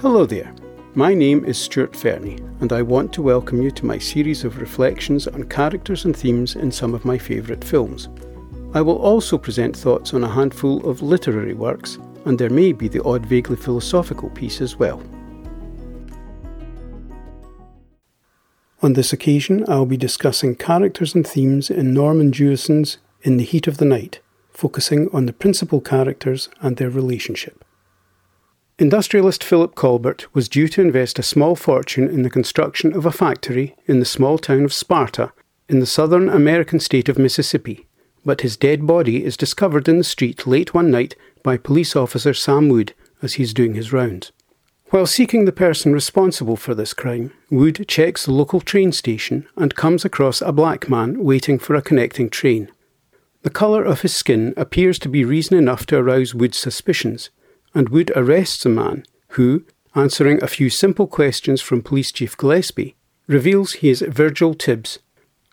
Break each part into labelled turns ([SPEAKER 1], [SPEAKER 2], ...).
[SPEAKER 1] Hello there. My name is Stuart Fernie, and I want to welcome you to my series of reflections on characters and themes in some of my favourite films. I will also present thoughts on a handful of literary works, and there may be the odd vaguely philosophical piece as well. On this occasion, I will be discussing characters and themes in Norman Jewison's In the Heat of the Night, focusing on the principal characters and their relationship. Industrialist Philip Colbert was due to invest a small fortune in the construction of a factory in the small town of Sparta in the southern American state of Mississippi, but his dead body is discovered in the street late one night by police officer Sam Wood as he is doing his rounds. While seeking the person responsible for this crime, Wood checks the local train station and comes across a black man waiting for a connecting train. The colour of his skin appears to be reason enough to arouse Wood's suspicions, and Wood arrests a man who, answering a few simple questions from Police Chief Gillespie, reveals he is Virgil Tibbs,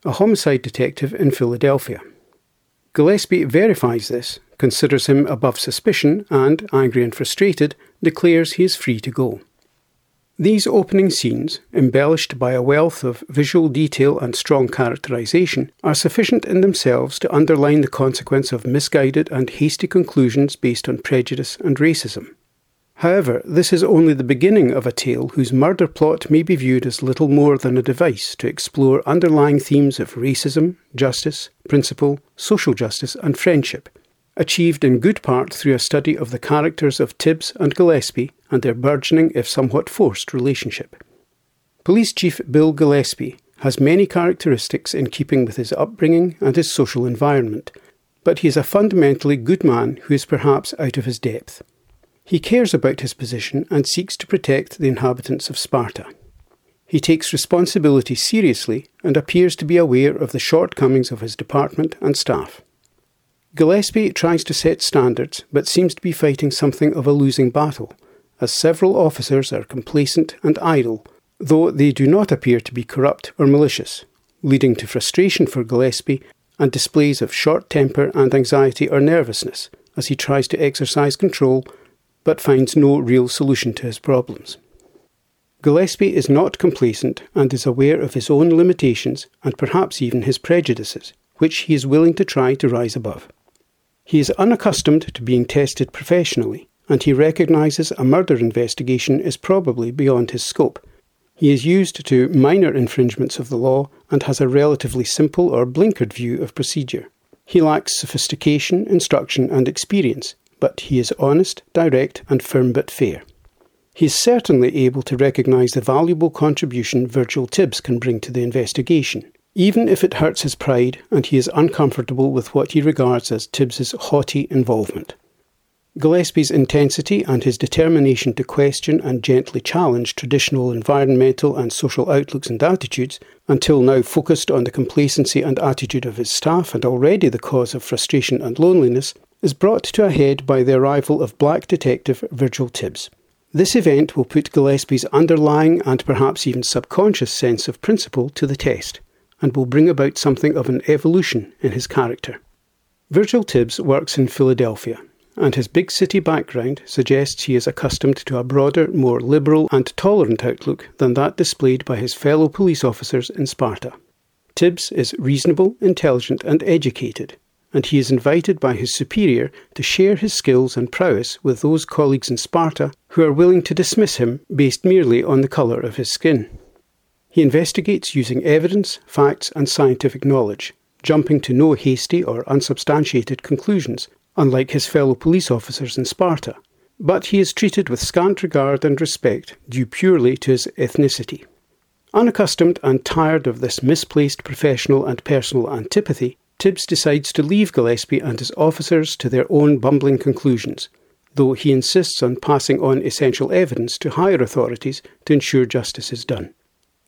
[SPEAKER 1] a homicide detective in Philadelphia. Gillespie verifies this, considers him above suspicion, and, angry and frustrated, declares he is free to go. These opening scenes, embellished by a wealth of visual detail and strong characterization, are sufficient in themselves to underline the consequence of misguided and hasty conclusions based on prejudice and racism. However, this is only the beginning of a tale whose murder plot may be viewed as little more than a device to explore underlying themes of racism, justice, principle, social justice, and friendship, achieved in good part through a study of the characters of Tibbs and Gillespie and their burgeoning, if somewhat forced, relationship. Police Chief Bill Gillespie has many characteristics in keeping with his upbringing and his social environment, but he is a fundamentally good man who is perhaps out of his depth. He cares about his position and seeks to protect the inhabitants of Sparta. He takes responsibility seriously and appears to be aware of the shortcomings of his department and staff. Gillespie tries to set standards, but seems to be fighting something of a losing battle, as several officers are complacent and idle, though they do not appear to be corrupt or malicious, leading to frustration for Gillespie and displays of short temper and anxiety or nervousness as he tries to exercise control but finds no real solution to his problems. Gillespie is not complacent and is aware of his own limitations and perhaps even his prejudices, which he is willing to try to rise above. He is unaccustomed to being tested professionally, and he recognises a murder investigation is probably beyond his scope. He is used to minor infringements of the law and has a relatively simple or blinkered view of procedure. He lacks sophistication, instruction, and experience, but he is honest, direct, and firm but fair. He is certainly able to recognise the valuable contribution Virgil Tibbs can bring to the investigation even if it hurts his pride and he is uncomfortable with what he regards as Tibbs's haughty involvement. Gillespie's intensity and his determination to question and gently challenge traditional environmental and social outlooks and attitudes, until now focused on the complacency and attitude of his staff and already the cause of frustration and loneliness, is brought to a head by the arrival of black detective Virgil Tibbs. This event will put Gillespie's underlying and perhaps even subconscious sense of principle to the test and will bring about something of an evolution in his character. Virgil Tibbs works in Philadelphia, and his big city background suggests he is accustomed to a broader, more liberal and tolerant outlook than that displayed by his fellow police officers in Sparta. Tibbs is reasonable, intelligent, and educated, and he is invited by his superior to share his skills and prowess with those colleagues in Sparta who are willing to dismiss him based merely on the colour of his skin. He investigates using evidence, facts, and scientific knowledge, jumping to no hasty or unsubstantiated conclusions, unlike his fellow police officers in Sparta. But he is treated with scant regard and respect due purely to his ethnicity. Unaccustomed and tired of this misplaced professional and personal antipathy, Tibbs decides to leave Gillespie and his officers to their own bumbling conclusions, though he insists on passing on essential evidence to higher authorities to ensure justice is done.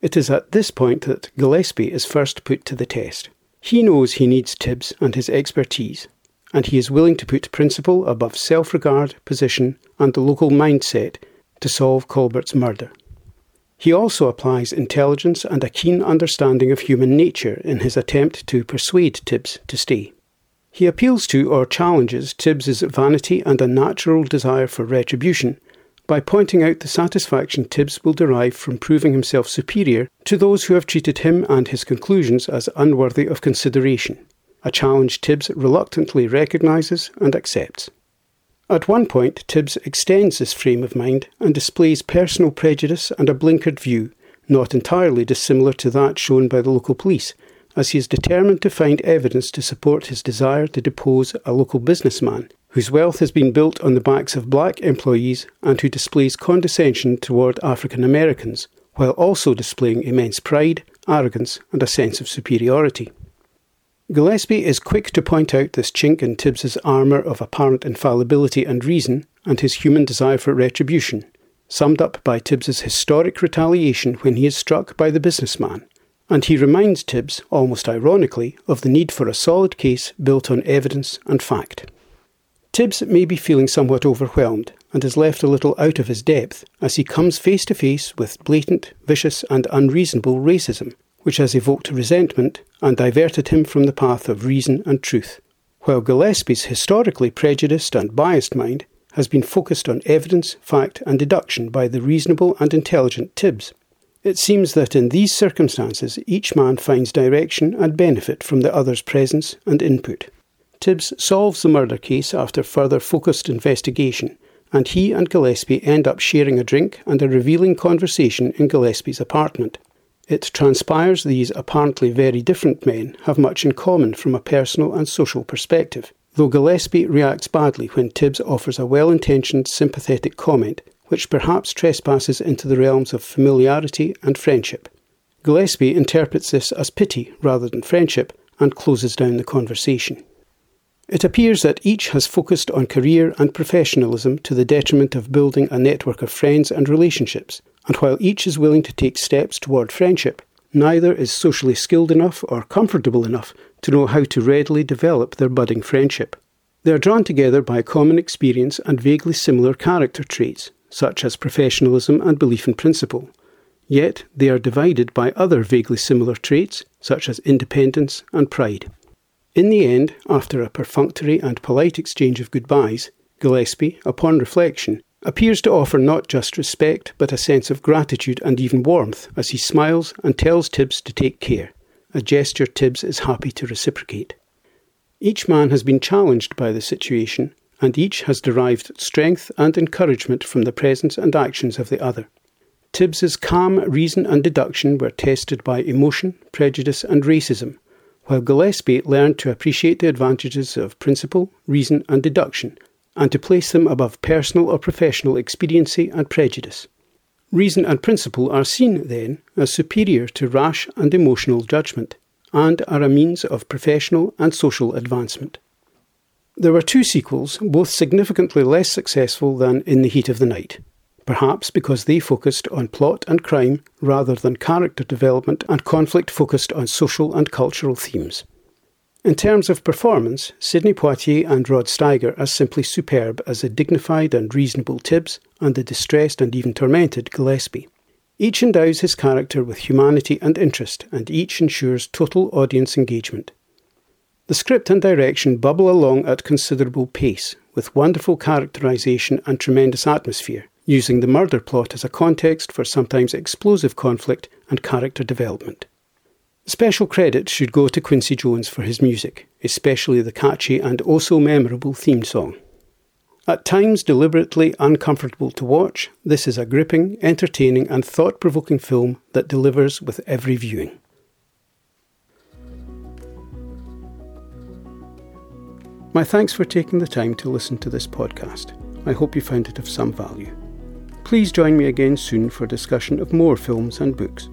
[SPEAKER 1] It is at this point that Gillespie is first put to the test. He knows he needs Tibbs and his expertise, and he is willing to put principle above self regard, position, and the local mindset to solve Colbert's murder. He also applies intelligence and a keen understanding of human nature in his attempt to persuade Tibbs to stay. He appeals to or challenges Tibbs's vanity and a natural desire for retribution by pointing out the satisfaction Tibbs will derive from proving himself superior to those who have treated him and his conclusions as unworthy of consideration, a challenge Tibbs reluctantly recognises and accepts. At one point, Tibbs extends this frame of mind and displays personal prejudice and a blinkered view, not entirely dissimilar to that shown by the local police, as he is determined to find evidence to support his desire to depose a local businessman whose wealth has been built on the backs of black employees and who displays condescension toward African Americans, while also displaying immense pride, arrogance, and a sense of superiority. Gillespie is quick to point out this chink in Tibbs's armour of apparent infallibility and reason and his human desire for retribution, summed up by Tibbs's historic retaliation when he is struck by the businessman. And he reminds Tibbs, almost ironically, of the need for a solid case built on evidence and fact. Tibbs may be feeling somewhat overwhelmed and is left a little out of his depth as he comes face to face with blatant, vicious, and unreasonable racism, which has evoked resentment and diverted him from the path of reason and truth, while Gillespie's historically prejudiced and biased mind has been focused on evidence, fact, and deduction by the reasonable and intelligent Tibbs. It seems that in these circumstances each man finds direction and benefit from the other's presence and input. Tibbs solves the murder case after further focused investigation, and he and Gillespie end up sharing a drink and a revealing conversation in Gillespie's apartment. It transpires these apparently very different men have much in common from a personal and social perspective, though Gillespie reacts badly when Tibbs offers a well intentioned, sympathetic comment which perhaps trespasses into the realms of familiarity and friendship. Gillespie interprets this as pity rather than friendship and closes down the conversation. It appears that each has focused on career and professionalism to the detriment of building a network of friends and relationships, and while each is willing to take steps toward friendship, neither is socially skilled enough or comfortable enough to know how to readily develop their budding friendship. They are drawn together by common experience and vaguely similar character traits, such as professionalism and belief in principle. Yet they are divided by other vaguely similar traits, such as independence and pride. In the end, after a perfunctory and polite exchange of goodbyes, Gillespie, upon reflection, appears to offer not just respect but a sense of gratitude and even warmth as he smiles and tells Tibbs to take care, a gesture Tibbs is happy to reciprocate. Each man has been challenged by the situation, and each has derived strength and encouragement from the presence and actions of the other. Tibbs's calm reason and deduction were tested by emotion, prejudice, and racism, while Gillespie learned to appreciate the advantages of principle, reason, and deduction, and to place them above personal or professional expediency and prejudice. Reason and principle are seen, then, as superior to rash and emotional judgment, and are a means of professional and social advancement. There were two sequels, both significantly less successful than In the Heat of the Night perhaps because they focused on plot and crime rather than character development and conflict focused on social and cultural themes. In terms of performance, Sidney Poitier and Rod Steiger are simply superb as the dignified and reasonable Tibbs and the distressed and even tormented Gillespie. Each endows his character with humanity and interest, and each ensures total audience engagement. The script and direction bubble along at considerable pace, with wonderful characterization and tremendous atmosphere, using the murder plot as a context for sometimes explosive conflict and character development. Special credit should go to Quincy Jones for his music, especially the catchy and oh memorable theme song. At times deliberately uncomfortable to watch, this is a gripping, entertaining, and thought provoking film that delivers with every viewing. My thanks for taking the time to listen to this podcast. I hope you found it of some value. Please join me again soon for a discussion of more films and books.